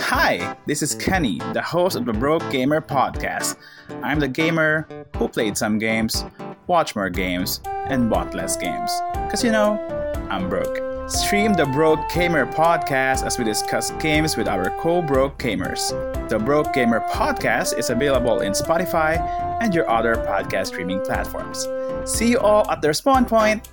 Hi, this is Kenny, the host of the Broke Gamer podcast. I'm the gamer who played some games, watched more games, and bought less games. Because you know, I'm broke. Stream the Broke Gamer podcast as we discuss games with our co broke gamers. The Broke Gamer podcast is available in Spotify and your other podcast streaming platforms. See you all at the spawn point.